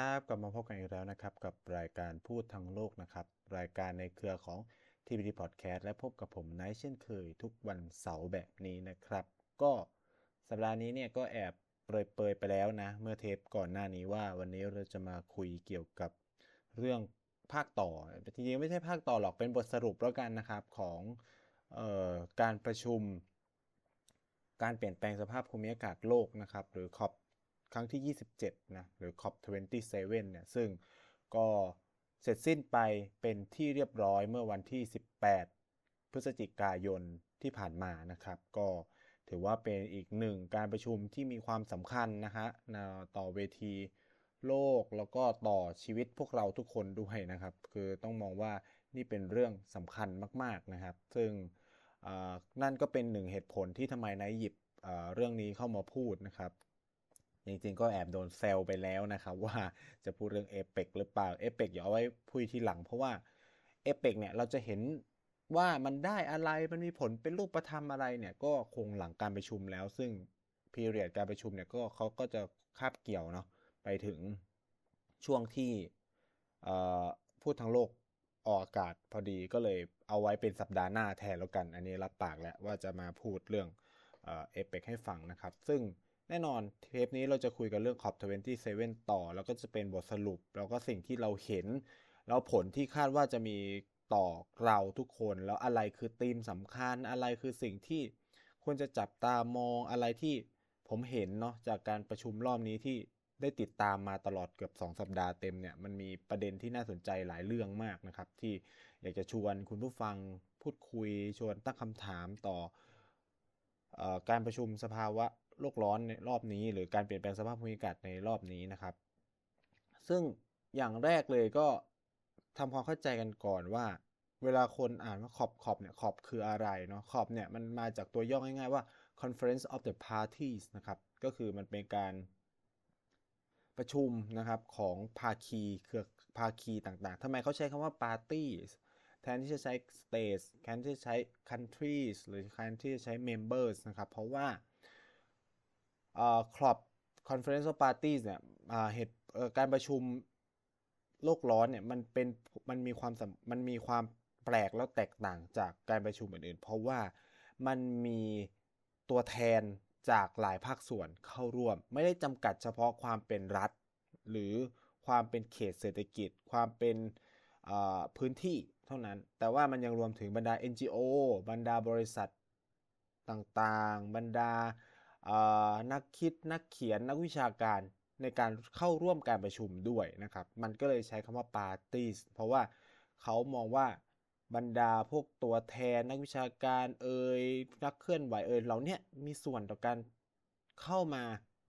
สวัสดีครับกลับมาพบกันอีกแล้วนะครับ กับรายการพูดทั้งโลกนะครับ รายการในเครือของ TBD Podcast และพบกับผมไนท์เช่นเคย ทุกวันเสาร์แบบนี้นะครับ ก็สัปดาห์นี้เนี่ยก็แอบเปรยๆไปแล้วนะ เมื่อเทปก่อนหน้านี้ว่าวันนี้เราจะมาคุยเกี่ยวกับเรื่องภาคต่อจริงๆไม่ใช่ภาคต่อหรอกเป็นบทสรุปแล้วกันนะครับของออการประชุม การเปลี่ยนแปลงสภาพภูมิอากาศโลกนะครับ หรือ COP ครั้งที่ 27 นะ หรือ COP 27 เนี่ย ซึ่งก็เสร็จสิ้นไปเป็นที่เรียบร้อยเมื่อวันที่ 18 พฤศจิกายนที่ผ่านมานะครับ ก็ถือว่าเป็นอีกหนึ่งการประชุมที่มีความสำคัญนะฮะต่อเวทีโลกแล้วก็ต่อชีวิตพวกเราทุกคนด้วยนะครับ คือต้องมองว่านี่เป็นเรื่องสำคัญมาก ๆนะครับ ซึ่งนั่นก็เป็นหนึ่งเหตุผลที่ทำไมนายหยิบเรื่องนี้เข้ามาพูดนะครับ จริงๆก็แอบโดนแซวไปแล้วนะครับ ว่าจะพูดเรื่องเอเปกหรือเปล่าเอเปกอย่าเอาไว้พูดทีหลัง เพราะว่าเอเปกเนี่ยเราจะเห็นว่ามันได้อะไรมันมีผลเป็นรูปธรรมอะไรเนี่ยก็คงหลังการประชุมแล้ว ซึ่งพีเรียดการประชุมเนี่ยก็เขาก็จะคาบเกี่ยวเนาะไปถึงช่วงที่พูดทั้งโลกออกอากาศพอดีก็เลยเอาไว้เป็นสัปดาห์หน้าแทนแล้วกัน อันนี้รับปากแล้วว่าจะมาพูดเรื่องเอเปกให้ฟังนะครับ ซึ่ง แน่นอนเทปนี้เราจะคุยกันเรื่อง COP27 ต่อ แล้วก็จะเป็นบทสรุป แล้วก็สิ่งที่เราเห็น แล้วผลที่คาดว่าจะมีต่อเราทุกคนแล้วอะไรคือธีมสำคัญอะไรคือสิ่งที่ควรจะจับตามองอะไรที่ผมเห็นเนาะจากการประชุมรอบนี้ที่ได้ติดตามมาตลอดเกือบ 2 สัปดาห์เต็มเนี่ยมันมีประเด็นที่น่าสนใจหลายเรื่องมากนะครับ ที่อยากจะชวนคุณผู้ฟังพูดคุยชวนตั้งคำถามต่อออการประชุมสภาวะ โลกร้อนในรอบนี้ หรือการเปลี่ยนแปลงสภาพภูมิอากาศในรอบนี้นะครับ ซึ่งอย่างแรกเลยก็ทำความเข้าใจกันก่อนว่า เวลาคนอ่านว่าขอบขอบเนี่ยขอบคืออะไรเนาะขอบเนี่ยมันมาจากตัวย่อง่ายๆว่า Conference of the Parties นะครับ ก็คือมันเป็นการประชุมนะครับของภาคีเครือภาคีต่างๆทำไมเขาใช้คำว่า parties แทนที่จะใช้ states แทนที่จะใช้ countries หรือแทนที่จะใช้ members นะครับ เพราะว่า ครอบ conference of parties เนี่ยเหตุการประชุมโลกร้อนเนี่ยมันเป็นมันมีความมันมีความแปลกแล้วแตกต่างจากการประชุมอื่นๆ เพราะว่ามันมีตัวแทนจากหลายภาคส่วนเข้าร่วม ไม่ได้จำกัดเฉพาะความเป็นรัฐ หรือความเป็นเขตเศรษฐกิจ ความเป็นพื้นที่เท่านั้น แต่ว่ามันยังรวมถึงบรรดา NGO บรรดาบริษัทต่างๆ บรรดา นักคิดนักเขียนนักวิชาการในการเข้าร่วมการประชุมด้วยนะครับ มันก็เลยใช้คำว่า parties เพราะว่าเขามองว่าบรรดาพวกตัวแทนนักวิชาการเอ่ยนักเคลื่อนไหวเอ่ยเหล่านี้มีส่วนต่อการเข้ามา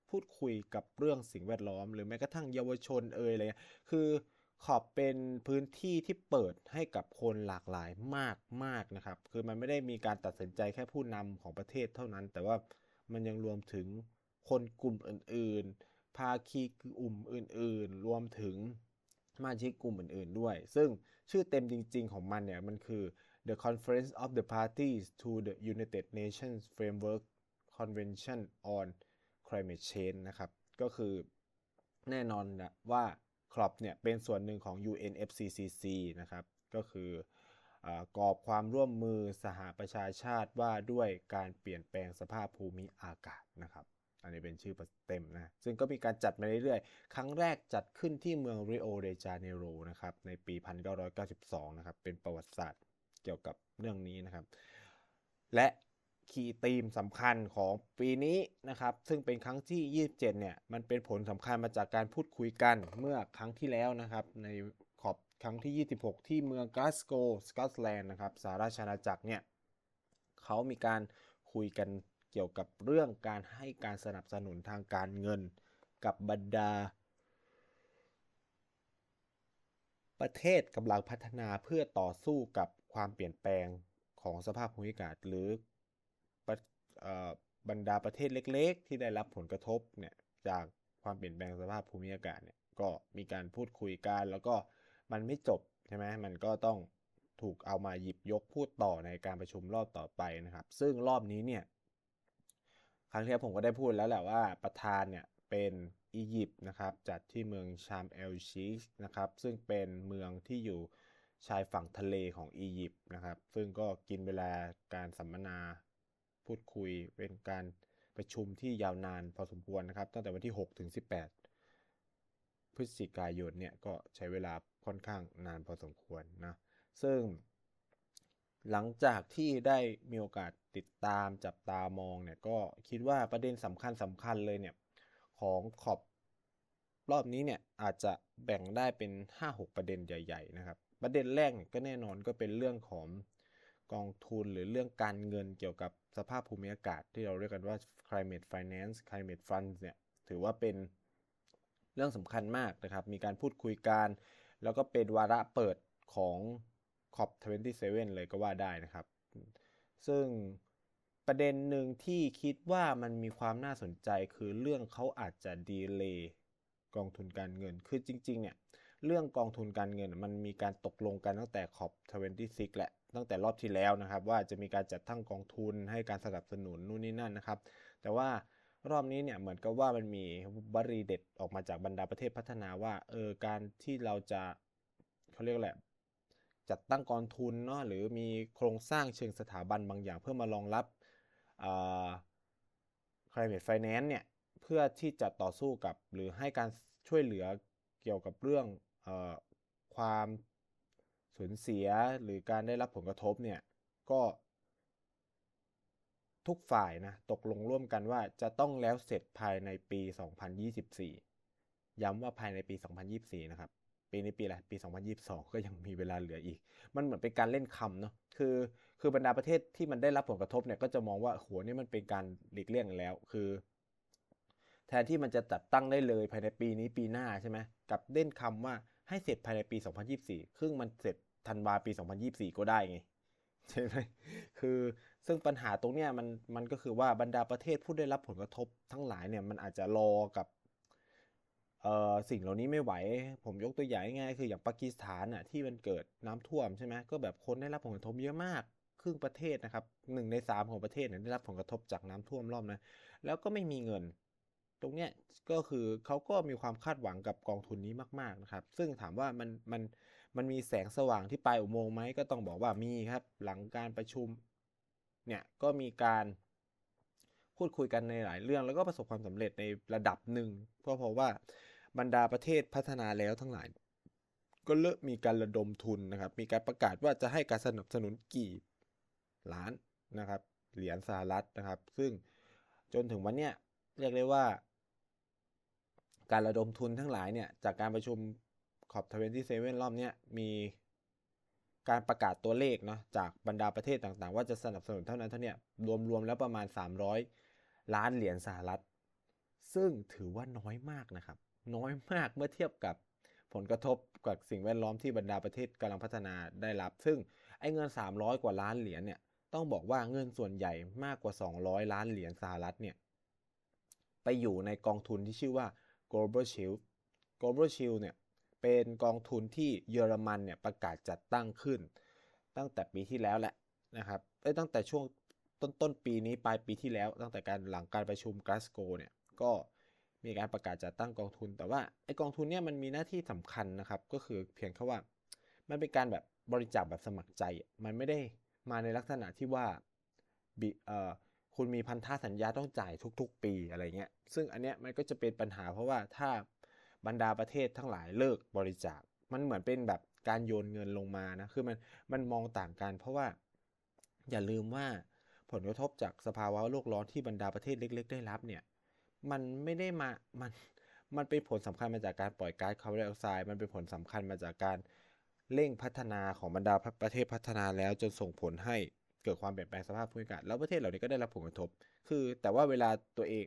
พูดคุยกับเรื่องสิ่งแวดล้อม หรือแม้กระทั่งเยาวชนเอ่ยอะไรคือขอบเป็นพื้นที่ที่เปิดให้กับคนหลากหลายมากมากนะครับ คือมันไม่ได้มีการตัดสินใจแค่ผู้นำของประเทศเท่านั้น แต่ว่า มันยังรวมถึงคนกลุ่มอื่นๆ ภาคีกลุ่มอื่นๆ รวมถึงมาชิกกลุ่มอื่นๆด้วย ซึ่งชื่อเต็มจริงๆของมันเนี่ย มันคือ The Conference of the Parties to the United Nations Framework Convention on Climate Change นะครับ ก็คือแน่นอนนะว่าครอบเนี่ยเป็นส่วนหนึ่งของ UNFCCC นะครับ ก็คือ กรอบความร่วมมือสหประชาชาติว่าด้วยการเปลี่ยนแปลงสภาพภูมิอากาศนะครับ อันนี้เป็นชื่อเต็มนะ ซึ่งก็มีการจัดมาเรื่อยๆ ครั้งแรกจัดขึ้นที่เมืองริโอเดจาเนโรนะครับในปี 1992 นะครับ เป็นประวัติศาสตร์เกี่ยวกับเรื่องนี้นะครับ และคีย์ธีมสำคัญของปีนี้นะครับ ซึ่งเป็นครั้งที่ 27 เนี่ย มันเป็นผลสำคัญมาจากการพูดคุยกันเมื่อครั้งที่แล้วนะครับ ใน ครั้งที่ 26 ที่เมืองกลาสโกสกอตแลนด์นะครับสหราชอาณาจักรเนี่ยเขามีการคุยกันเกี่ยวกับเรื่องการให้การสนับสนุนทางการเงินกับบรรดา ประเทศกำลังพัฒนาเพื่อต่อสู้กับความเปลี่ยนแปลงของสภาพภูมิอากาศหรือบรรดาประเทศเล็ก ๆ ที่ได้รับผลกระทบเนี่ยจากความเปลี่ยนแปลงสภาพภูมิอากาศเนี่ยก็มีการพูดคุยกันแล้วก็ มันไม่จบใช่ไหมมันก็ต้องถูกเอามาหยิบยกพูดต่อในการประชุมรอบต่อไปนะครับ ซึ่งรอบนี้เนี่ยครั้งที่ผมก็ได้พูดแล้วแหละว่าประธานเนี่ยเป็นอียิปต์นะครับจัดที่เมืองชามเอลชีชนะครับซึ่งเป็นเมืองที่อยู่ชายฝั่งทะเลของอียิปต์นะครับ ซึ่งก็กินเวลาการสัมมนาพูดคุยเป็นการประชุมที่ยาวนานพอสมควรนะครับ ตั้งแต่วันที่ 6 ถึง 18 พฤศจิกายนเนี่ยก็ใช้เวลาค่อนข้างนานพอสมควรนะซึ่งหลังจากที่ได้มีโอกาสติดตามจับตามองเนี่ยก็คิดว่าประเด็นสำคัญสำคัญเลยเนี่ยของขอบรอบนี้เนี่ยอาจจะแบ่งได้เป็น 5-6 ประเด็นใหญ่ๆนะครับ ประเด็นแรกเนี่ยก็แน่นอนก็เป็นเรื่องของกองทุนหรือเรื่องการเงินเกี่ยวกับสภาพภูมิอากาศที่เราเรียกกันว่า climate finance climate funds เนี่ยถือว่าเป็น เรื่องสำคัญมากนะครับ มีการพูดคุยกัน แล้วก็เป็นวาระเปิดของ COP27 เลยก็ว่าได้นะครับ ซึ่งประเด็นหนึ่งที่คิดว่ามันมีความน่าสนใจคือเรื่องเขาอาจจะดีเลย์กองทุนการเงิน คือจริงๆเนี่ยเรื่องกองทุนการเงินมันมีการตกลงกันตั้งแต่ COP26 แหละตั้งแต่รอบที่แล้วนะครับ ว่าจะมีการจัดตั้งกองทุนให้การสนับสนุนนู่นนี่นั่นนะครับ แต่ว่า รอบนี้เนี่ยเหมือนกับว่ามันมีบรีเด็ดออกมาจากบรรดาประเทศพัฒนาว่าเออการที่เราจะเขาเรียกแหละจัดตั้งกองทุนเนาะหรือมีโครงสร้างเชิงสถาบันบางอย่าง เพื่อมารองรับ climate finance เนี่ยเพื่อที่จะต่อสู้กับหรือให้การช่วยเหลือเกี่ยวกับเรื่องอความสูญเสียหรือการได้รับผลกระทบเนี่ยก็ ทุกฝ่ายนะตกลงร่วมกันว่าจะต้องแล้วเสร็จภายในปี 2024 ย้ำว่าภายในปี 2024 นะครับ ปีนี้ปีอะไร ปี 2022 ก็ยังมีเวลาเหลืออีก มันเหมือนเป็นการเล่นคำเนาะ คือ คือบรรดาประเทศที่มันได้รับผลกระทบเนี่ยก็จะมองว่าหัวนี่มันเป็นการหลีกเลี่ยงแล้ว คือ แทนที่มันจะจัดตั้งได้เลยภายในปีนี้ปีหน้าใช่ไหมกับเล่นคำว่าให้เสร็จภายในปี 2024 ครึ่งมันเสร็จธันวาปี 2024 ก็ได้ไง ใช่ไหมคือซึ่งปัญหาตรงเนี้ยมันมันก็คือว่าบรรดาประเทศผู้ได้รับผลกระทบทั้งหลายเนี่ยมันอาจจะรอกับเอ่อสิ่งเหล่านี้ไม่ไหว ผมยกตัวอย่างง่ายๆคืออย่างปากีสถานอะที่มันเกิดน้ำท่วมใช่ไหมก็แบบคนได้รับผลกระทบเยอะมาก ครึ่งประเทศนะครับหนึ่งในสามของประเทศเนี่ยได้รับผลกระทบจากน้ำท่วมรอบนะแล้วก็ไม่มีเงิน ตรงเนี้ยก็คือเขาก็มีความคาดหวังกับกองทุนนี้มาก ๆนะครับ ซึ่งถามว่ามันมัน มันมีแสงสว่างที่ปลายอุโมงค์ไหมก็ต้องบอกว่ามีครับ หลังการประชุมเนี่ยก็มีการพูดคุยกันในหลายเรื่อง แล้วก็ประสบความสำเร็จในระดับหนึ่งเพราะเพราะว่าบรรดาประเทศพัฒนาแล้วทั้งหลาย ก็เริ่มมีการระดมทุนนะครับ มีการประกาศว่าจะให้การสนับสนุนกี่ล้านนะครับเหรียญสหรัฐนะครับ ซึ่งจนถึงวันเนี้ยเรียกได้ว่า การระดมทุนทั้งหลายเนี่ยจากการประชุม ขอบ27รอบนี้มีการประกาศตัวเลขเนาะจากบรรดาประเทศต่างๆ ว่าจะสนับสนุนเท่านั้นเท่านี้รวมๆแล้วประมาณ 300 ล้านเหรียญสหรัฐ ซึ่งถือว่าน้อยมากนะครับ น้อยมากเมื่อเทียบกับผลกระทบกับสิ่งแวดล้อมที่บรรดาประเทศกำลังพัฒนาได้รับ ซึ่งไอ้เงิน 300 กว่าล้านเหรียญเนี่ยต้องบอกว่าเงินส่วนใหญ่มากกว่า 200 ล้านเหรียญสหรัฐเนี่ยไปอยู่ในกองทุนที่ชื่อว่า Global Shield Global Shield เนี่ย เป็นกองทุนที่เยอรมันเนี่ยประกาศจัดตั้งขึ้น ตั้งแต่ปีที่แล้วแหละนะครับเอ้ตั้งแต่ช่วงต้นต้นปีนี้ปลายปีที่แล้ว ตั้งแต่การหลังการประชุมกลาสโกเนี่ยก็มีการประกาศจัดตั้งกองทุน แต่ว่าไอกองทุนเนี่ยมันมีหน้าที่สำคัญนะครับก็คือเพียงแค่ว่ามันเป็นการแบบบริจาคแบบสมัครใจ มันไม่ได้มาในลักษณะที่ว่าบิเอ่อคุณมีพันธสัญญาต้องจ่ายทุก ๆ ปีอะไรเงี้ย ซึ่งอันเนี้ยมันก็จะเป็นปัญหาเพราะว่าถ้า บรรดาประเทศทั้งหลายเลิกบริจาค มันเหมือนเป็นแบบการโยนเงินลงมานะ คือมันมันมองต่างกันเพราะว่าอย่าลืมว่าผลกระทบจากสภาวะโลกร้อนที่บรรดาประเทศเล็ก ๆ ได้รับเนี่ย มันไม่ได้มา มัน มันเป็นผลสำคัญมาจากการปล่อยก๊าซคาร์บอนไดออกไซด์ มันเป็นผลสำคัญมาจากการเร่งพัฒนาของบรรดาประเทศพัฒนาแล้วจนส่งผลให้เกิดความเปลี่ยนแปลงสภาพภูมิอากาศ แล้วประเทศเหล่านี้ก็ได้รับผลกระทบ คือแต่ว่าเวลาตัวเอง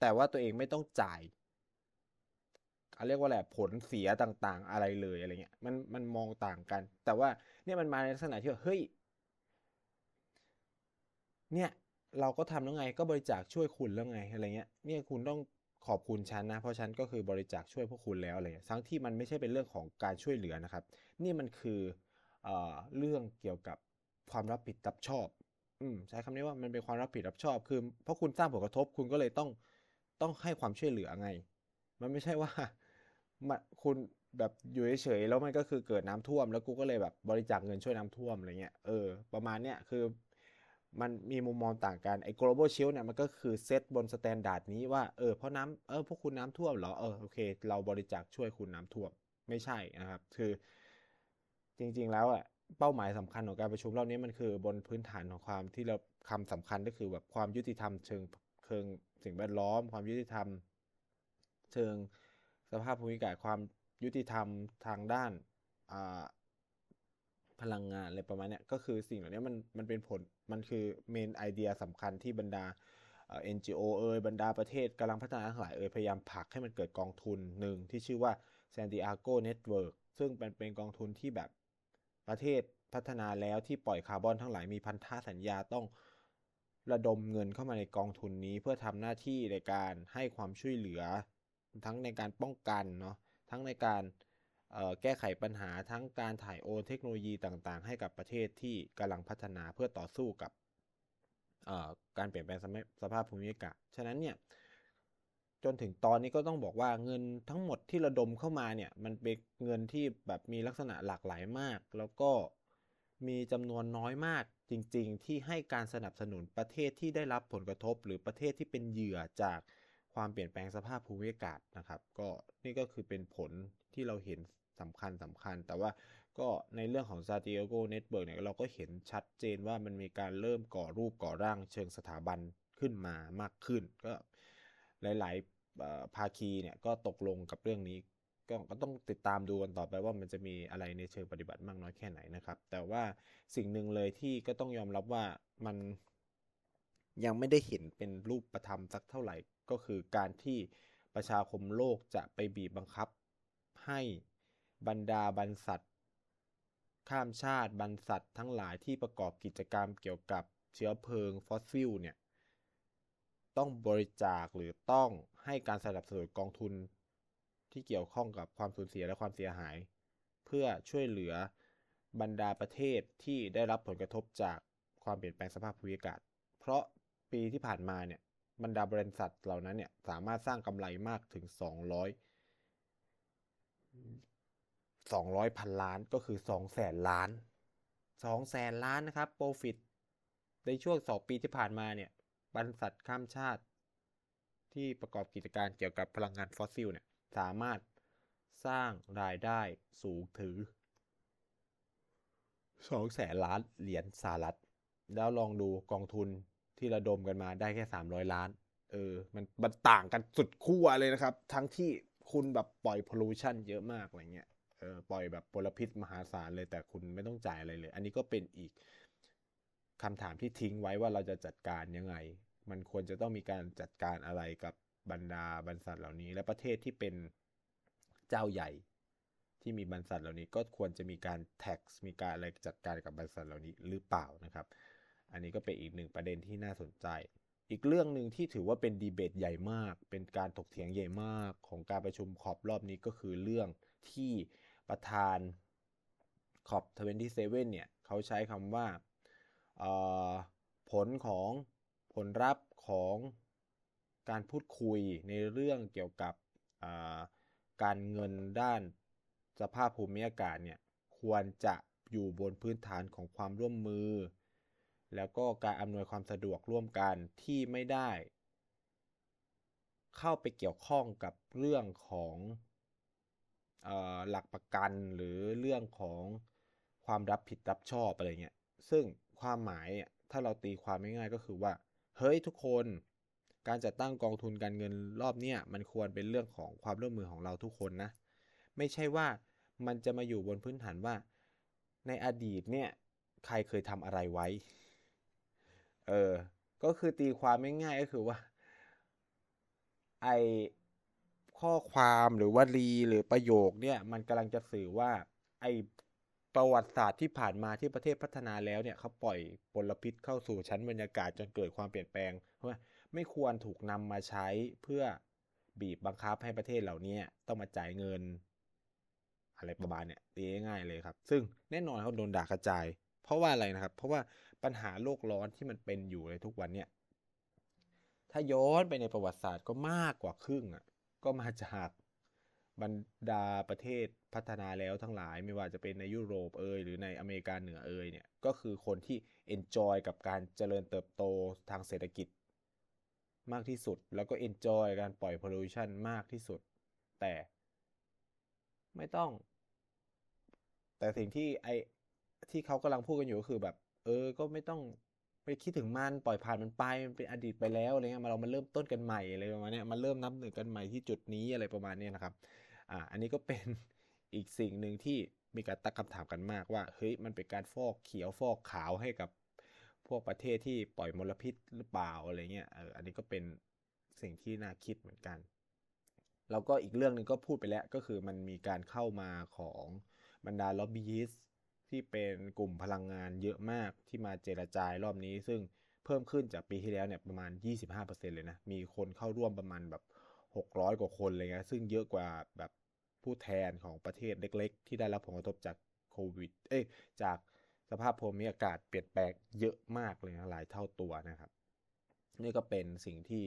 แต่ว่าตัวเองไม่ต้องจ่าย เรียกว่าแหละผลเสียต่างๆ อะไรเลยอะไรเงี้ยมันมันมองต่างกัน แต่ว่าเนี่ยมันมาในลักษณะที่ว่าเฮ้ยเนี่ยเราก็ทำแล้วไงก็บริจาคช่วยคุณแล้วไงอะไรเงี้ยเนี่ยคุณต้องขอบคุณฉันนะเพราะฉันก็คือบริจาคช่วยพวกคุณแล้วอะไรเงี้ยทั้งที่มันไม่ใช่เป็นเรื่องของการช่วยเหลือนะครับ นี่มันคือเอ่อเรื่องเกี่ยวกับความรับผิดรับชอบอืมใช้คำนี้ว่ามันเป็นความรับผิดรับชอบ คือเพราะคุณสร้างผลกระทบคุณก็เลยต้องต้องให้ความช่วยเหลือไง มันไม่ใช่ว่า มาคุณแบบอยู่เฉยๆแล้วมันก็คือเกิดน้ำท่วม แล้วกูก็เลยแบบบริจาคเงินช่วยน้ำท่วมอะไรเงี้ยเออประมาณเนี้ยคือมันมีมุมมองต่างกันไอ้ global shield เนี่ยมันก็คือเซตบน standard นี้ว่าเออเพราะน้ำเออพวกคุณน้ำท่วมเหรอเออโอเค เราบริจาคช่วยคุณน้ำท่วมไม่ใช่นะครับ คือ จริง ๆ แล้วอะเป้าหมายสำคัญของการประชุมรอบนี้มันคือบนพื้นฐานของความที่เราคำสำคัญก็คือแบบความยุติธรรมเชิงเชิงสิ่งแวดล้อม ความยุติธรรม เชิง สภาพภูมิอากาศความยุติธรรมทางด้านพลังงานอะไรประมาณนี้ก็คือสิ่งเหล่านี้มันมันเป็นผลมันคือเมนไอเดียสำคัญที่บรรดาเอ็นจีโอเอยบรรดาประเทศกำลังพัฒนาทั้งหลายเอยพยายามผลักให้มันเกิดกองทุนหนึ่งที่ชื่อว่า Santiago Network ซึ่งเป็นเป็นกองทุนที่แบบประเทศพัฒนาแล้วที่ปล่อยคาร์บอนทั้งหลายมีพันธสัญญาต้องระดมเงินเข้ามาในกองทุนนี้เพื่อทำหน้าที่ในการให้ความช่วยเหลือ ทั้งในการป้องกันเนาะทั้งในการแก้ไขปัญหาทั้งการถ่ายโอนเทคโนโลยีต่างๆ ให้กับประเทศที่กำลังพัฒนาเพื่อต่อสู้กับการเปลี่ยนแปลงสภาพภูมิอากาศ ฉะนั้นเนี่ยจนถึงตอนนี้ก็ต้องบอกว่าเงินทั้งหมดที่ระดมเข้ามาเนี่ยมันเป็นเงินที่แบบมีลักษณะหลากหลายมาก แล้วก็มีจำนวนน้อยมากจริง ๆ ที่ให้การสนับสนุนประเทศที่ได้รับผลกระทบ หรือประเทศที่เป็นเหยื่อจาก ความเปลี่ยนแปลงสภาพภูมิอากาศนะครับ ก็นี่ก็คือเป็นผลที่เราเห็นสำคัญสำคัญ แต่ว่าก็ในเรื่องของ s a t i a g o Network เนี่ยเราก็เห็นชัดเจนว่ามันมีการเริ่มก่อรูปก่อร่างเชิงสถาบันขึ้นมามากขึ้น ก็หลายๆภาคีเนี่ยก็ตกลงกับเรื่องนี้ก็ก็ต้องติดตามดูกันต่อไปว่ามันจะมีอะไรในเชิงปฏิบัติมากน้อยแค่ไหนนะครับ แต่ว่าสิ่งหนึ่งเลยที่ก็ต้องยอมรับว่ามันยังไม่ได้เห็นเป็นรูปธรรมสักเท่าไหร่ ก็คือการที่ประชาคมโลกจะไปบีบบังคับ ให้บรรดาบรรษัทข้ามชาติบรรษัททั้งหลายที่ประกอบกิจกรรมเกี่ยวกับเชื้อเพลิงฟอสซิลเนี่ยต้องบริจาคหรือต้องให้การสนับสนุนกองทุนที่เกี่ยวข้องกับความสูญเสียและความเสียหาย เพื่อช่วยเหลือบรรดาประเทศที่ได้รับผลกระทบจากความเปลี่ยนแปลงสภาพภูมิอากาศ เพราะปีที่ผ่านมาเนี่ย บรรดาบริษัทเหล่านั้นเนี่ยสามารถสร้างกำไรมากถึง 200 200 พันล้านก็คือ 2 แสนล้าน 2 แสนล้านนะครับ profit ในช่วง 2 ปีที่ผ่านมาเนี่ยบริษัทข้ามชาติ ที่ประกอบกิจการเกี่ยวกับพลังงานฟอสซิลเนี่ยสามารถสร้างรายได้สูงถึง2แสนล้านเหรียญสหรัฐ แล้วลองดูกองทุน ที่ระดมกันมาได้แค่ 300 ล้าน เออ มันมันต่างกันสุดขั้วเลยนะครับ ทั้งที่คุณแบบปล่อย pollution เยอะมากอะไรเงี้ย เออ ปล่อยแบบมลพิษมหาศาลเลยแต่คุณไม่ต้องจ่ายอะไรเลย อันนี้ก็เป็นอีกคำถามที่ทิ้งไว้ว่าเราจะจัดการยังไง มันควรจะต้องมีการจัดการอะไรกับบรรดาบรรษัทเหล่านี้ และประเทศที่เป็นเจ้าใหญ่ ที่มีบรรษัทเหล่านี้ก็ควรจะมีการ tax มีการอะไรจัดการกับบรรษัทเหล่านี้หรือเปล่านะครับ อันนี้ก็เป็นอีกหนึ่งประเด็นที่น่าสนใจ อีกเรื่องหนึ่งที่ถือว่าเป็นดีเบตใหญ่มาก เป็นการถกเถียงใหญ่มากของการประชุมขอบรอบนี้ก็คือเรื่องที่ประธานขอบ27เนี่ยเขาใช้คำว่าผลของผลลัพธ์ของการพูดคุยในเรื่องเกี่ยวกับการเงินด้านสภาพภูมิอากาศเนี่ยควรจะอยู่บนพื้นฐานของความร่วมมือ แล้วก็การอำนวยความสะดวกร่วมกันที่ไม่ได้ เข้าไปเกี่ยวข้องกับเรื่องของหลักประกันหรือเรื่องของความรับผิดรับชอบอะไรเงี้ยซึ่งความหมายถ้าเราตีความง่ายๆก็คือว่า เฮ้ยทุกคนการจัดตั้งกองทุนการเงินรอบเนี้ยมันควรเป็นเรื่องของความร่วมมือของเราทุกคนนะไม่ใช่ว่ามันจะมาอยู่บนพื้นฐานว่า ในอดีตเนี่ยใครเคยทำอะไรไว้ เออ ก็คือตีความง่ายๆก็คือว่า ไอข้อความหรือวลีหรือประโยคเนี่ย มันกำลังจะสื่อว่า ไอประวัติศาสตร์ที่ผ่านมาที่ประเทศพัฒนาแล้วเนี่ยเขาปล่อยมลพิษเข้าสู่ชั้นบรรยากาศจนเกิดความเปลี่ยนแปลงเพราะไม่ควรถูกนำมาใช้เพื่อบีบบังคับให้ประเทศเหล่านี้ต้องมาจ่ายเงิน อะไรประมาณเนี่ยตีง่ายเลยครับ ซึ่งแน่นอนเขาโดนด่ากระจาย เพราะว่าอะไรนะครับ เพราะว่าปัญหาโลกร้อนที่มันเป็นอยู่ในทุกวันเนี่ย ถ้าย้อนไปในประวัติศาสตร์ก็มากกว่าครึ่งอะ ก็มาจากบรรดาประเทศพัฒนาแล้วทั้งหลายไม่ว่าจะเป็นในยุโรปเอยหรือในอเมริกาเหนือเอยเนี่ยก็คือคนที่ enjoy กับการเจริญเติบโตทางเศรษฐกิจ มากที่สุด แล้วก็ enjoy การปล่อย pollution มากที่สุด แต่ไม่ต้อง แต่สิ่งที่ไอ ที่เขากำลังพูดกันอยู่ก็คือแบบ เออ ก็ไม่ต้องไปคิดถึงมันปล่อยผ่านมันไปมันเป็นอดีตไปแล้วอะไรเงี้ยมาเรามาเริ่มต้นกันใหม่อะไรประมาณนี้มาเริ่มนับหนึ่งกันใหม่ที่จุดนี้อะไรประมาณนี้นะครับ อ่า อันนี้ก็เป็นอีกสิ่งหนึ่งที่มีการตั้งคำถามกันมากว่าเฮ้ยมันเป็นการฟอกเขียวฟอกขาวให้กับพวกประเทศที่ปล่อยมลพิษหรือเปล่าอะไรเงี้ยเอออันนี้ก็เป็นสิ่งที่น่าคิดเหมือนกันแล้วก็อีกเรื่องหนึ่งก็พูดไปแล้วก็คือมันมีการเข้ามาของบรรดาล็อบบี้ ที่เป็นกลุ่มพลังงานเยอะมากที่มาเจรจารอบนี้ ซึ่งเพิ่มขึ้นจากปีที่แล้วเนี่ยประมาณ 25%เลยนะ มีคนเข้าร่วมประมาณแบบ 600 กว่าคนเลยนะซึ่งเยอะกว่าแบบผู้แทนของประเทศเล็ก ๆ ที่ได้รับผลกระทบจากโควิด เอ้ยจากสภาพภูมิอากาศเปลี่ยนแปลงเยอะมากเลยนะหลายเท่าตัวนะครับ นี่ก็เป็นสิ่งที่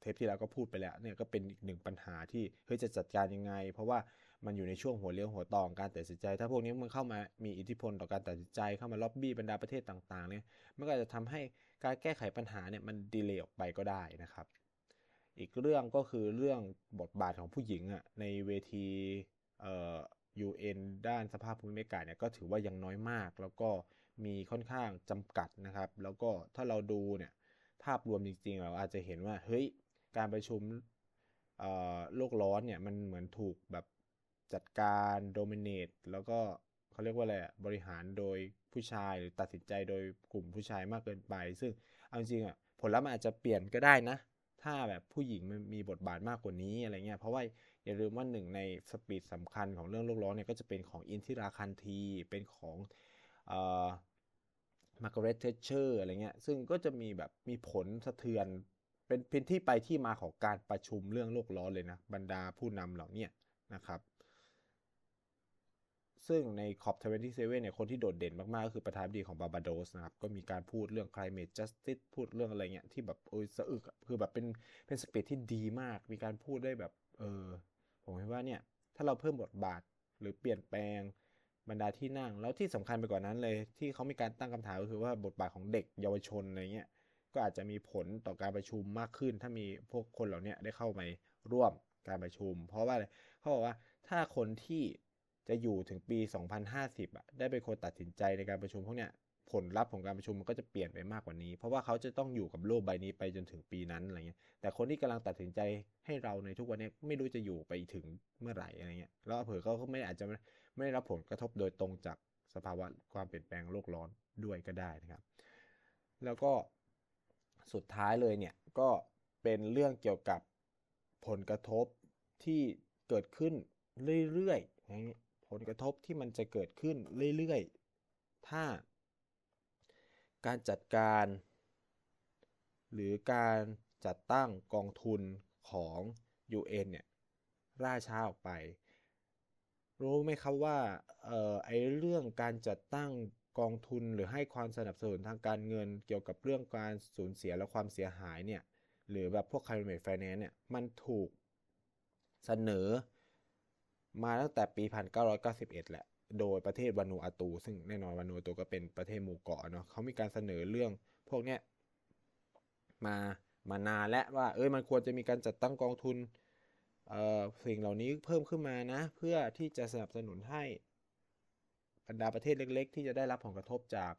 เทปที่แล้วก็พูดไปแล้วเนี่ยก็เป็นอีกหนึ่งปัญหาที่เฮ้ยจะจัดการยังไง เพราะว่า มันอยู่ในช่วงหัวเลี้ยวหัวต่อการตัดสินใจ ถ้าพวกนี้มันเข้ามามีอิทธิพลต่อการตัดสินใจเข้ามาล็อบบี้บรรดาประเทศต่างๆเนี่ยมันก็จะทำให้การแก้ไขปัญหาเนี่ยมันดีเลย์ออกไปก็ได้นะครับ อีกเรื่องก็คือเรื่องบทบาทของผู้หญิงอะในเวทีเอ่อ UN ด้านสภาพภูมิอากาศเนี่ยก็ถือว่ายังน้อยมาก แล้วก็มีค่อนข้างจำกัดนะครับ แล้วก็ถ้าเราดูเนี่ยภาพรวมจริงๆ เราอาจจะเห็นว่าเฮ้ยการประชุมโลกร้อนเนี่ยมันเหมือนถูกแบบ จัดการโดมิเนตแล้วก็เขาเรียกว่าอะไรบริหารโดยผู้ชายหรือตัดสินใจโดยกลุ่มผู้ชายมากเกินไป ซึ่งเอาจริงอะผลลัพธ์มันอาจจะเปลี่ยนก็ได้นะ ถ้าแบบผู้หญิงมันมีบทบาทมากกว่านี้อะไรเงี้ยเพราะว่าอย่าลืมว่าหนึ่งใน speech สำคัญของเรื่องโลกร้อนเนี่ยก็จะเป็นของอินทิราคานธีเป็นของมาร์กาเร็ตแทตเชอร์อะไรเงี้ยซึ่งก็จะมีแบบมีผลสะเทือนเป็นเป็นที่ไปที่มาของการประชุมเรื่องโลกร้อนเลยนะบรรดาผู้นำเหล่านี้นะครับ ซึ่งใน COP27เนี่ยคนที่โดดเด่นมาก ๆ ก็คือประธานาธิบดีของบาร์เบโดสนะครับ ก็มีการพูดเรื่อง climate justice พูดเรื่องอะไรเงี้ยที่แบบโอ้ยสะอึกคือแบบเป็นเป็นสเปซที่ดีมาก มีการพูดได้แบบเออผมคิดว่าเนี่ยถ้าเราเพิ่มบทบาทหรือเปลี่ยนแปลงบรรดาที่นั่ง แล้วที่สำคัญไปกว่านั้นเลย ที่เขามีการตั้งคำถามก็คือว่าบทบาทของเด็กเยาวชนอะไรเงี้ยก็อาจจะมีผลต่อการประชุมมากขึ้น ถ้ามีพวกคนเหล่านี้ได้เข้าไปร่วมการประชุม เพราะว่าเขาบอกว่าถ้าคนที่ จะอยู่ถึงปี 2050อะได้เป็นคนตัดสินใจในการประชุมพวกเนี้ยผลลัพธ์ของการประชุมมันก็จะเปลี่ยนไปมากกว่านี้ เพราะว่าเขาจะต้องอยู่กับโลกใบนี้ไปจนถึงปีนั้นอะไรเงี้ยแต่คนที่กำลังตัดสินใจให้เราในทุกวันนี้ไม่รู้จะอยู่ไปถึงเมื่อไหร่อะไรเงี้ยแล้วเผื่อเขาก็ไม่อาจจะไม่ได้รับผลกระทบโดยตรงจากสภาวะความเปลี่ยนแปลงโลกร้อนด้วยก็ได้นะครับ แล้วก็สุดท้ายเลยเนี่ยก็เป็นเรื่องเกี่ยวกับผลกระทบที่เกิดขึ้นเรื่อยๆ ลกระทบที่มันจะเกิดขึ้นเรื่อยๆ ถ้า การจัดการ หรือการจัดตั้งกองทุนของ UN เนี่ยล่าช้าออกไป รู้ไหมครับว่าเอ่อไอเรื่องการจัดตั้งกองทุนหรือให้ความสนับสนุนทางการเงินเกี่ยวกับเรื่องการสูญเสียและความเสียหายเนี่ยหรือแบบพวก climate finance เนี่ยมันถูกเสนอ มาตั้งแต่ปี 1991 แหละ โดยประเทศวานูอาตู ซึ่งแน่นอนวานูอาตูก็เป็นประเทศหมู่เกาะเนาะเขามีการเสนอเรื่องพวกเนี้ยมามานานและว่า เอ้ยมันควรจะมีการจัดตั้งกองทุนเอ่อสิ่งเหล่านี้เพิ่มขึ้นมานะ เพื่อที่จะสนับสนุนให้บรรดาประเทศเล็ก ๆ ที่จะได้รับผลกระทบจาก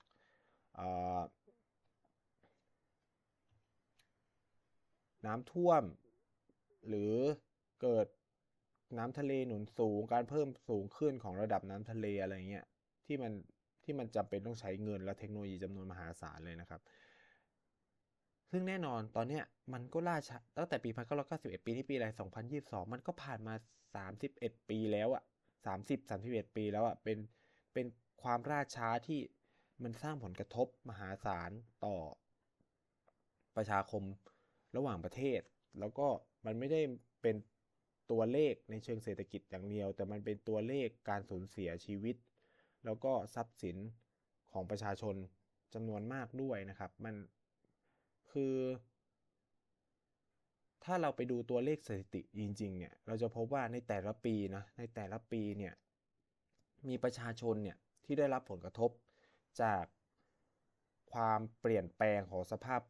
น้ำท่วม หรือเกิด น้ำทะเลหนุนสูง การเพิ่มสูงขึ้นของระดับน้ำทะเลอะไรเงี้ยที่มันที่มันจำเป็นต้องใช้เงินและเทคโนโลยีจำนวนมหาศาลเลยนะครับ ซึ่งแน่นอนตอนเนี้ยมันก็ล่าช้าตั้งแต่ปี1991 ปีที่ปีอะไร 2022 มันก็ผ่านมา 31 ปีแล้วอะ30 31 ปีแล้วอะเป็นเป็นความล่าช้าที่มันสร้างผลกระทบมหาศาลต่อประชาคมระหว่างประเทศ แล้วก็มันไม่ได้เป็น ตัวเลขในเชิงเศรษฐกิจอย่างเดียว แต่มันเป็นตัวเลขการสูญเสียชีวิต แล้วก็ทรัพย์สินของประชาชนจำนวนมากด้วยนะครับ มันคือ ถ้าเราไปดูตัวเลขสถิติจริงๆเนี่ยเราจะพบว่าในแต่ละปีนะในแต่ละปีเนี่ยมีประชาชนเนี่ยที่ได้รับผลกระทบจากความเปลี่ยนแปลงของสภาพ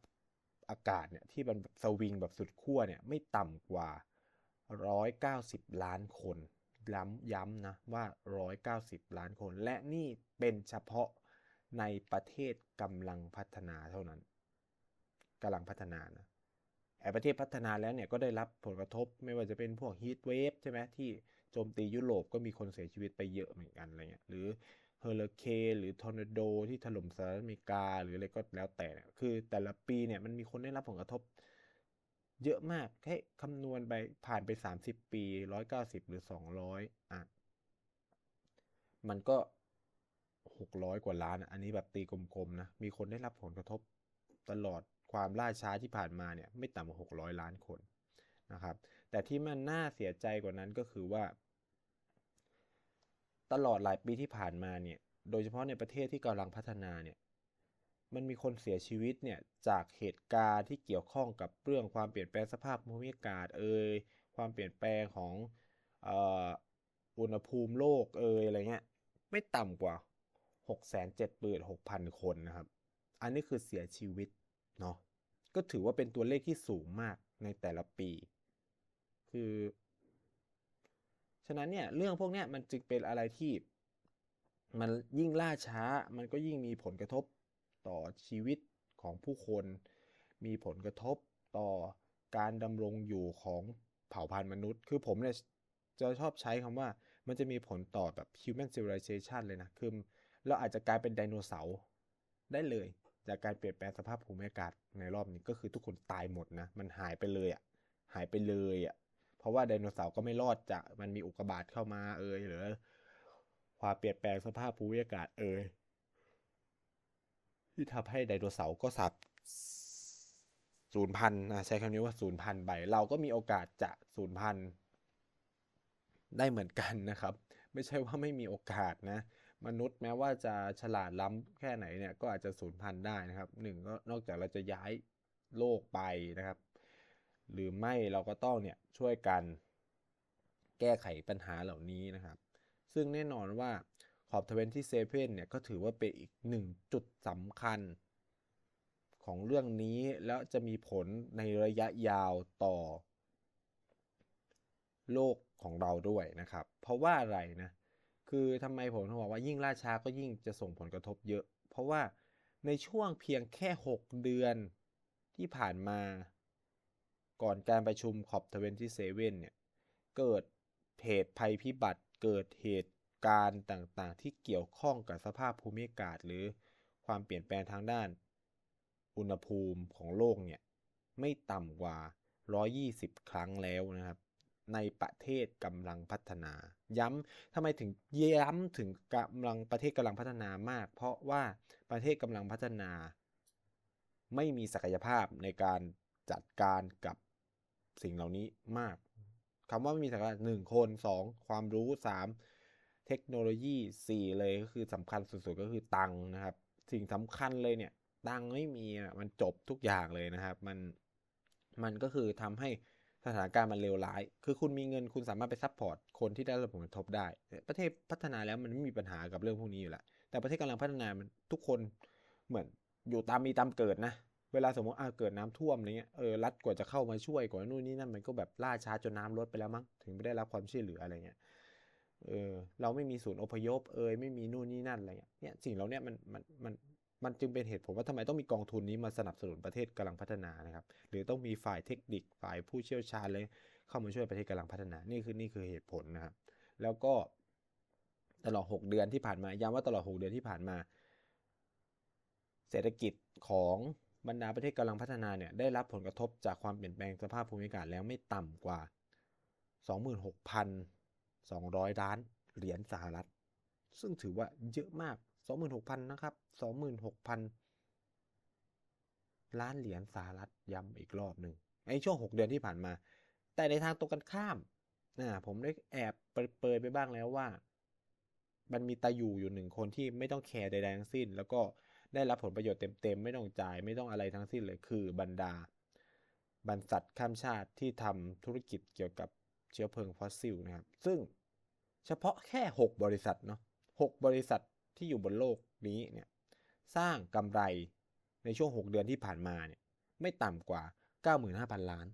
อากาศเนี่ยที่มันสวิงแบบสุดขั้วเนี่ยไม่ต่ำกว่า 190 ล้านคน ย้ำย้ำนะว่า 190 ล้านคน และนี่เป็นเฉพาะในประเทศกำลังพัฒนาเท่านั้นกำลังพัฒนานะไอ้ประเทศพัฒนาแล้วเนี่ยก็ได้รับผลกระทบไม่ว่าจะเป็นพวก heat wave ใช่ไหมที่โจมตียุโรปก็มีคนเสียชีวิตไปเยอะเหมือนกันอะไรเงี้ยหรือเฮอริเคนหรือทอร์นาโดที่ถล่มสหรัฐอเมริกาหรืออะไรก็แล้วแต่เนี่ยคือแต่ละปีเนี่ยมันมีคนได้รับผลกระทบ เยอะมากแค่คำนวณไปผ่านไป 30 ปี 190 หรือ 200 อะ มันก็ 600 กว่าล้านอันนี้แบบตีกลมๆนะ มีคนได้รับผลกระทบตลอดความล่าช้าที่ผ่านมาเนี่ย ไม่ต่ำกว่า 600 ล้านคนนะครับ แต่ที่มันน่าเสียใจกว่านั้นก็คือว่า ตลอดหลายปีที่ผ่านมาเนี่ย โดยเฉพาะในประเทศที่กำลังพัฒนาเนี่ย มันมีคนเสียชีวิตเนี่ยจากเหตุการณ์ที่เกี่ยวข้องกับเรื่องความเปลี่ยนแปลงสภาพภูมิอากาศเอ่ยความเปลี่ยนแปลงของอุณหภูมิโลกเอ่ยอะไรเงี้ยไม่ต่ำกว่า 6 7 6 0 0 0 คนนะครับ อันนี้คือเสียชีวิตเนาะก็ถือว่าเป็นตัวเลขที่สูงมากในแต่ละปี คือ ฉะนั้นเนี่ยเรื่องพวกนี้มันจึงเป็นอะไรที่ มันยิ่งล่าช้ามันก็ยิ่งมีผลกระทบ ต่อชีวิตของผู้คน มีผลกระทบต่อการดำรงอยู่ของเผ่าพันธุ์มนุษย์ คือผมเนี่ยจะชอบใช้คำว่ามันจะมีผลต่อแบบ human civilization เลยนะ คือเราอาจจะกลายเป็นไดโนเสาร์ได้เลย จากการเปลี่ยนแปลงสภาพภูมิอากาศในรอบนี้ก็คือทุกคนตายหมดนะ มันหายไปเลยอะ่ะ หายไปเลยอะ่ะ เพราะว่าไดโนเสาร์ก็ไม่รอดจากมันมีอุกกาบาตเข้ามาเอยหรือความเปลี่ยนแปลงสภาพภูมิอากาศเอย ที่ทำให้ไดโนเสาร์ก็สับศูนย์พันนะใช้คำนี้ว่าศูนย์พันไปเราก็มีโอกาสจะศูนย์พันได้เหมือนกันนะครับ ไม่ใช่ว่าไม่มีโอกาสนะ มนุษย์แม้ว่าจะฉลาดล้ำแค่ไหนเนี่ยก็อาจจะสูญพันได้นะครับหนึ่งก็นอกจากเราจะย้ายโลกไปนะครับ หรือไม่เราก็ต้องเนี่ยช่วยกันแก้ไขปัญหาเหล่านี้นะครับ ซึ่งแน่นอนว่า อบทเวนที่เซเว่นเนี่ยก็ถือว่าเป็นอีกหนึ่งจุดสำคัญ ของเรื่องนี้แล้วจะมีผลในระยะยาวต่อ โลกของเราด้วยนะครับ เพราะว่าอะไรนะ คือทำไมผมถึงบอกว่ายิ่งล่าช้าก็ยิ่งจะส่งผลกระทบเยอะ เพราะว่าในช่วงเพียงแค่ 6 เดือนที่ผ่านมา ก่อนการประชุมขอบทเวนที่เซเว่นเนี่ย เกิดเหตุภัยพิบัติเกิดเหตุ การณ์ต่างๆ ที่เกี่ยวข้องกับสภาพภูมิอากาศ หรือความเปลี่ยนแปลงทางด้าน อุณหภูมิของโลกเนี่ยไม่ต่ำกว่า 120 ครั้งแล้วนะครับ ในประเทศกำลังพัฒนา ย้ำทำไมถึงย้ำถึงกำลังประเทศกำลังพัฒนามาก เพราะว่าประเทศกำลังพัฒนา ไม่มีศักยภาพในการจัดการกับสิ่งเหล่านี้มากคำว่าไม่มีศักยภาพหนึ่งคนสองความรู้สาม เทคโนโลยีสี่เลยก็คือสำคัญสุดๆก็คือตังนะครับ สิ่งสำคัญเลยเนี่ย ตังไม่มีมันจบทุกอย่างเลยนะครับ มันมันก็คือทำให้สถานการณ์มันเลวร้าย คือคุณมีเงินคุณสามารถไป support คนที่ได้รับผลกระทบได้ ประเทศพัฒนาแล้วมันไม่มีปัญหากับเรื่องพวกนี้อยู่แล้วแต่ประเทศกำลังพัฒนามันทุกคนเหมือนอยู่ตามมีตามเกิดนะ เวลาสมมติอ่าเกิดน้ำท่วมอะไรเงี้ย เออรัฐกว่าจะเข้ามาช่วยกว่านู่นนี่นั่นมันก็แบบล่าช้าจนน้ำลดไปแล้วมั้ง ถึงไม่ได้รับความช่วยเหลืออะไรเงี้ย เออเราไม่มีศูนย์อพยพเอยไม่มีนู่นนี่นั่นอะไรเงี้ยเนี่ยสิ่งเหล่านี้มันมันมันมันจึงเป็นเหตุผลว่าทำไมต้องมีกองทุนนี้มาสนับสนุนประเทศกำลังพัฒนานะครับ หรือต้องมีฝ่ายเทคนิคฝ่ายผู้เชี่ยวชาญเลยเข้ามาช่วยประเทศกำลังพัฒนานี่คือนี่คือเหตุผลนะครับ แล้วก็ตลอด 6 เดือนที่ผ่านมาย้ำว่าตลอด 6 เดือนที่ผ่านมา เศรษฐกิจของบรรดาประเทศกำลังพัฒนาเนี่ยได้รับผลกระทบจากความเปลี่ยนแปลงสภาพภูมิอากาศแล้วไม่ต่ำกว่า 200 ล้านเหรียญสหรัฐ ซึ่งถือว่าเยอะมาก 26,000 นะครับ 26,000 ล้านเหรียญสหรัฐย้ำอีกรอบหนึ่งในช่วง 6 เดือนที่ผ่านมา แต่ในทางตรงกันข้ามนะผมได้แอบเปิดไปบ้างแล้วว่า มันมีตาอยู่อยู่หนึ่งคนที่ไม่ต้องแคร์ใดๆทั้งสิ้น แล้วก็ได้รับผลประโยชน์เต็มๆ ไม่ต้องจ่ายไม่ต้องอะไรทั้งสิ้นเลยคือบรรดา บรรษัทข้ามชาติที่ทำธุรกิจเกี่ยวกับ เชื้อเพลิงฟอสซิลนะครับ ซึ่งเฉพาะแค่ 6 บริษัทเนาะ6บริษัทที่อยู่บนโลกนี้เนี่ยสร้างกำไรในช่วง 6 เดือนที่ผ่านมาเนี่ยไม่ต่ำกว่า 95,000 ล้าน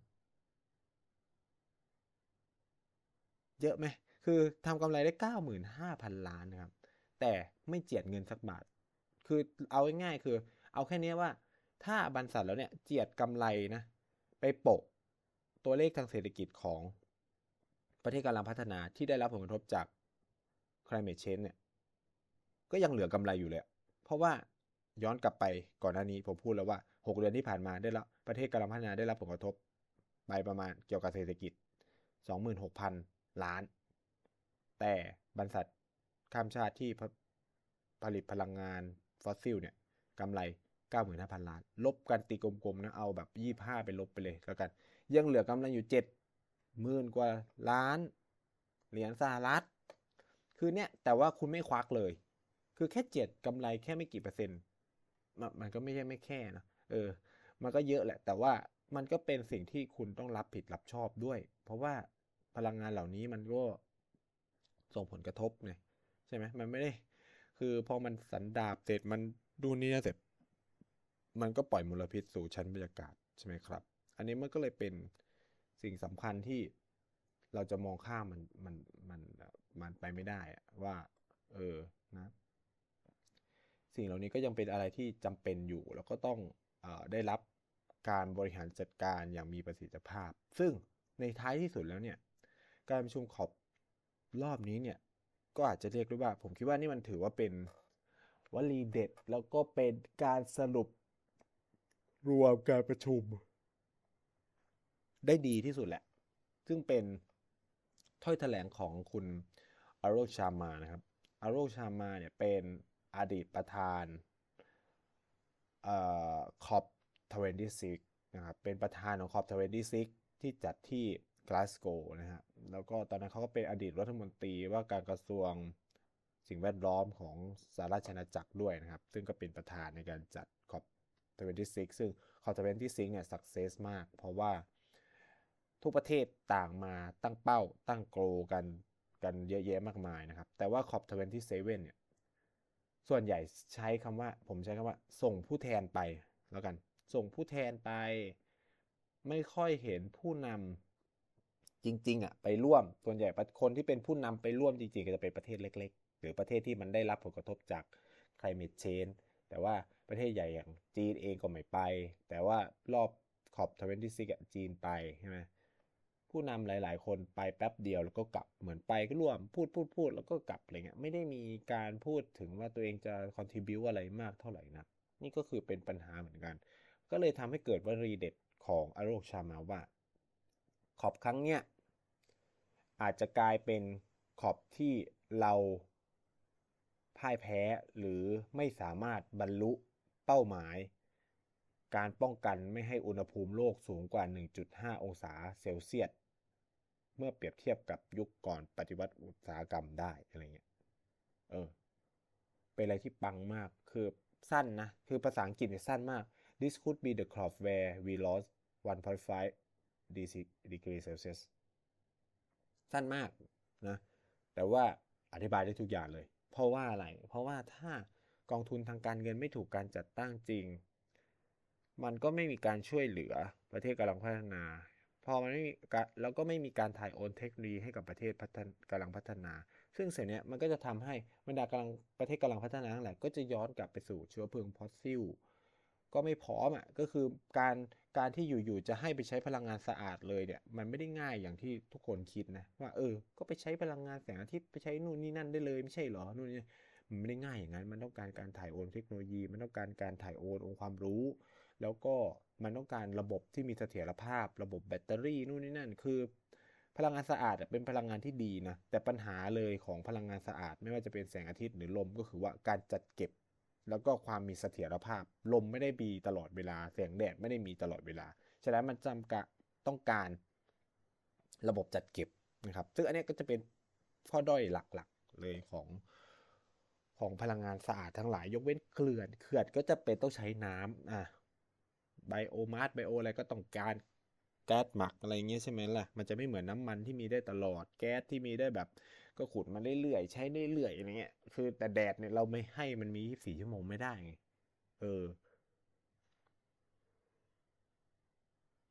เยอะไหม คือทำกำไรได้ 95,000 ล้านนะครับ แต่ไม่เจียดเงินสักบาท คือเอาง่ายๆคือ เอาแค่นี้ว่าถ้าบรรษัทแล้วเนี่ยเจียดกำไรนะไปโปะตัวเลขทางเศรษฐกิจของ ประเทศกำลังพัฒนาที่ได้รับผลกระทบจาก climate change เนี่ย ก็ยังเหลือกำไรอยู่เลย เพราะว่าย้อนกลับไปก่อนหน้านี้ผมพูดแล้วว่า 6 เดือนที่ผ่านมาได้รับประเทศกำลังพัฒนาได้รับผลกระทบไปประมาณเกี่ยวกับเศรษฐกิจ 26,000 ล้าน แต่บรรษัทข้ามชาติที่ผลิตพลังงานฟอสซิลเนี่ยกำไร 95,000 ล้าน ลบกันตีกลมๆนะเอาแบบ 25 ไปลบไปเลยแล้วกัน ยังเหลือกำไรอยู่ 7 หมื่นกว่าล้าน เหรียญสหรัฐ คือเนี่ยแต่ว่าคุณไม่ควักเลย คือแค่เจ็ดกำไรแค่ไม่กี่เปอร์เซ็นต์ มันก็ไม่ใช่ไม่แค่นะเออ มันก็เยอะแหละ แต่ว่ามันก็เป็นสิ่งที่คุณต้องรับผิดรับชอบด้วย เพราะว่าพลังงานเหล่านี้มันก็ส่งผลกระทบไงใช่ไหมมันไม่ได้ คือพอมันสันดาบเสร็จมันดูนี่เสร็จ มันก็ปล่อยมลพิษสู่ชั้นบรรยากาศใช่ไหมครับ อันนี้มันก็เลยเป็น สิ่งสำคัญที่เราจะมองข้ามมันมันมันมันไปไม่ได้ว่า เออนะ สิ่งเหล่านี้ก็ยังเป็นอะไรที่จำเป็นอยู่ แล้วก็ต้องอได้รับการบริหารจัดการอย่างมีประสิทธิภาพ ซึ่งในท้ายที่สุดแล้วเนี่ย การประชุมขอบรอบนี้เนี่ย ก็อาจจะเรียกได้ว่า ผมคิดว่านี่มันถือว่าเป็นวลีเด็ด แล้วก็เป็นการสรุปรวมการประชุม ได้ดีที่สุดแหละ ซึ่งเป็นถ้อยแถลงของคุณอารโรชามานะครับอารโรชามาเนี่ยเป็นอดีตประธานCOP26นะครับ เป็นประธานของ COP26ที่จัดที่กลาสโกว์นะฮะ แล้วก็ตอนนั้นเขาก็เป็นอดีตรัฐมนตรีว่าการกระทรวงสิ่งแวดล้อมของสหราชอาณาจักรด้วยนะครับ ซึ่งก็เป็นประธานในการจัด COP26ซึ่ง COP26เนี่ย success มาก เพราะว่า ทุกประเทศต่างมาตั้งเป้าตั้ง goal กันกันเยอะแยะมากมายนะครับ แต่ว่า COP27เนี่ย ส่วนใหญ่ใช้คำว่า ผมใช้คำว่า ส่งผู้แทนไปแล้วกัน ส่งผู้แทนไป ไม่ค่อยเห็นผู้นำจริงๆอะไปร่วม ส่วนใหญ่คนที่เป็นผู้นำไปร่วมจริงๆ ก็จะเป็นประเทศเล็ก ๆ หรือประเทศที่มันได้รับผลกระทบจาก climate change แต่ว่าประเทศใหญ่อย่างจีนเองก็ไม่ไป แต่ว่ารอบขอบ26อะจีนไปใช่ไหม ผู้นำหลาย ๆ คนไปแป๊บเดียวแล้วก็กลับเหมือนไปก็ร่วมพูดพูดพูดแล้วก็กลับอะไรเงี้ยไม่ได้มีการพูดถึงว่าตัวเองจะคอนทิบิวอะไรมากเท่าไหร่นะนี่ก็คือเป็นปัญหาเหมือนกัน ก็เลยทำให้เกิดวลีเด็ดของอโรชามาว่า ขอบครั้งเนี้ยอาจจะกลายเป็นขอบที่เราพ่ายแพ้หรือไม่สามารถบรรลุเป้าหมาย การป้องกันไม่ให้อุณหภูมิโลกสูงกว่า 1.5 องศาเซลเซียส เมื่อเปรียบเทียบกับยุคก่อนปฏิวัติอุตสาหกรรมได้อะไรเงี้ย เออ เป็นอะไรที่ปังมาก คือสั้นนะ คือภาษาอังกฤษเนี่ยสั้นมาก This could be the crop where we lost 1.5 degree Celsius สั้นมากนะ แต่ว่าอธิบายได้ทุกอย่างเลย เพราะว่าอะไร เพราะว่าถ้ากองทุนทางการเงินไม่ถูกการจัดตั้งจริง มันก็ไม่มีการช่วยเหลือประเทศกำลังพัฒนา อมันไม่มีแล้วก็ไม่มีการถ่ายโอนเทคโนโลยีให้กับประเทศพัฒนกำลังพัฒนา ซึ่งเสียเนี้ยมันก็จะทำให้บรรดากำลังประเทศกำลังพัฒนาทั้งหลายก็จะย้อนกลับไปสู่เชื้อเพลิงฟอสซิลก็ไม่พร้อมอะก็คือการการที่อยู่ๆจะให้ไปใช้พลังงานสะอาดเลยเนี่ยมันไม่ได้ง่ายอย่างที่ทุกคนคิดนะว่าเออ ก็ไปใช้พลังงานแสงอาทิตย์ไปใช้นู่นนี่นั่นได้เลยไม่ใช่หรอนู่นนี่มันไม่ได้ง่ายอย่างนั้น มันต้องการการถ่ายโอนเทคโนโลยี มันต้องการการถ่ายโอนองค์ความรู้ แล้วก็มันต้องการระบบที่มีเสถียรภาพ ระบบแบตเตอรี่นู่นนี่นั่น คือ พลังงานสะอาดเป็นพลังงานที่ดีนะ แต่ปัญหาเลยของพลังงานสะอาด ไม่ว่าจะเป็นแสงอาทิตย์หรือลมก็คือว่าการจัดเก็บ แล้วก็ความมีเสถียรภาพ ลมไม่ได้มีตลอดเวลา แสงแดดไม่ได้มีตลอดเวลา ฉะนั้นมันจำกะต้องการระบบจัดเก็บนะครับ ซึ่งอันนี้ก็จะเป็นข้อด้อยหลักๆเลยของของพลังงานสะอาดทั้งหลาย ยกเว้นเขื่อน เขื่อนก็จะเป็นต้องใช้น้ำอะ ไบโอมาสไบโออะไรก็ต้องการแก๊สหมักอะไรเงี้ยใช่ไหมล่ะ มันจะไม่เหมือนน้ำมันที่มีได้ตลอด แก๊สที่มีได้แบบ ก็ขุดมาเรื่อยๆ ใช้เรื่อยๆอะไรเงี้ย คือแต่แดดเนี่ยเราไม่ให้มันมี 24 ชั่วโมงไม่ได้ไง เออ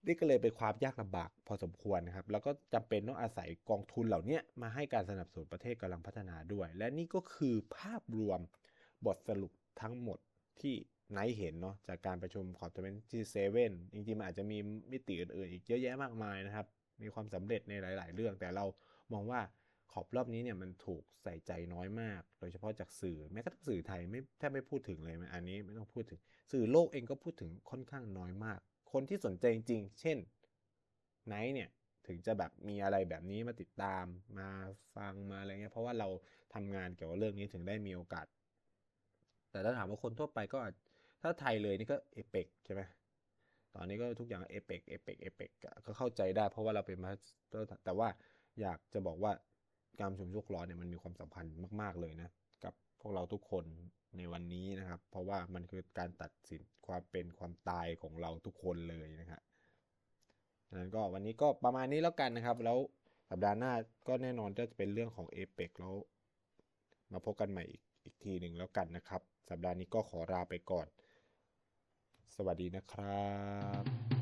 นี่ก็เลยเป็นความยากลำบากพอสมควรนะครับ แล้วก็จำเป็นต้องอาศัยกองทุนเหล่านี้มาให้การสนับสนุนประเทศกำลังพัฒนาด้วย และนี่ก็คือภาพรวมบทสรุปทั้งหมดที่ ไนท์เห็นเนาะจากการประชุมขอบจะเป็นที่เซเว่นจริงๆมันอาจจะมีมิติอื่นๆอีกเยอะแยะมากมายนะครับ มีความสำเร็จในหลาย ๆ เรื่อง แต่เรามองว่าขอบรอบนี้เนี่ยมันถูกใส่ใจน้อยมาก โดยเฉพาะจากสื่อแม้กระทั่งสื่อไทยไม่แทบไม่พูดถึงเลยอันนี้ไม่ต้องพูดถึง สื่อโลกเองก็พูดถึงค่อนข้างน้อยมาก คนที่สนใจจริงๆเช่นไนท์เนี่ยถึงจะแบบมีอะไรแบบนี้มาติดตามมาฟังมาอะไรเงี้ยเพราะว่าเราทำงานเกี่ยวกับเรื่องนี้ถึงได้มีโอกาส แต่ถ้าถามว่าคนทั่วไปก็อาจ ถ้าไทยเลยนี่ก็เอเปกใช่ไหมตอนนี้ก็ทุกอย่างเอเปกเอเปกเอเปกก็เข้าใจได้เพราะว่าเราเป็นมาแต่ว่าอยากจะบอกว่าการชุมโลกร้อนเนี่ยมันมีความสำคัญมาก ๆเลยนะกับพวกเราทุกคนในวันนี้นะครับ เพราะว่ามันคือการตัดสินความเป็นความตายของเราทุกคนเลยนะครับนั้นก็วันนี้ก็ประมาณนี้แล้วกันนะครับ แล้วสัปดาห์หน้าก็แน่นอนจะเป็นเรื่องของเอเปกแล้ว มาพบกันใหม่อีกอีกทีหนึ่งแล้วกันนะครับ สัปดาห์นี้ก็ขอลาไปก่อน สวัสดีนะครับ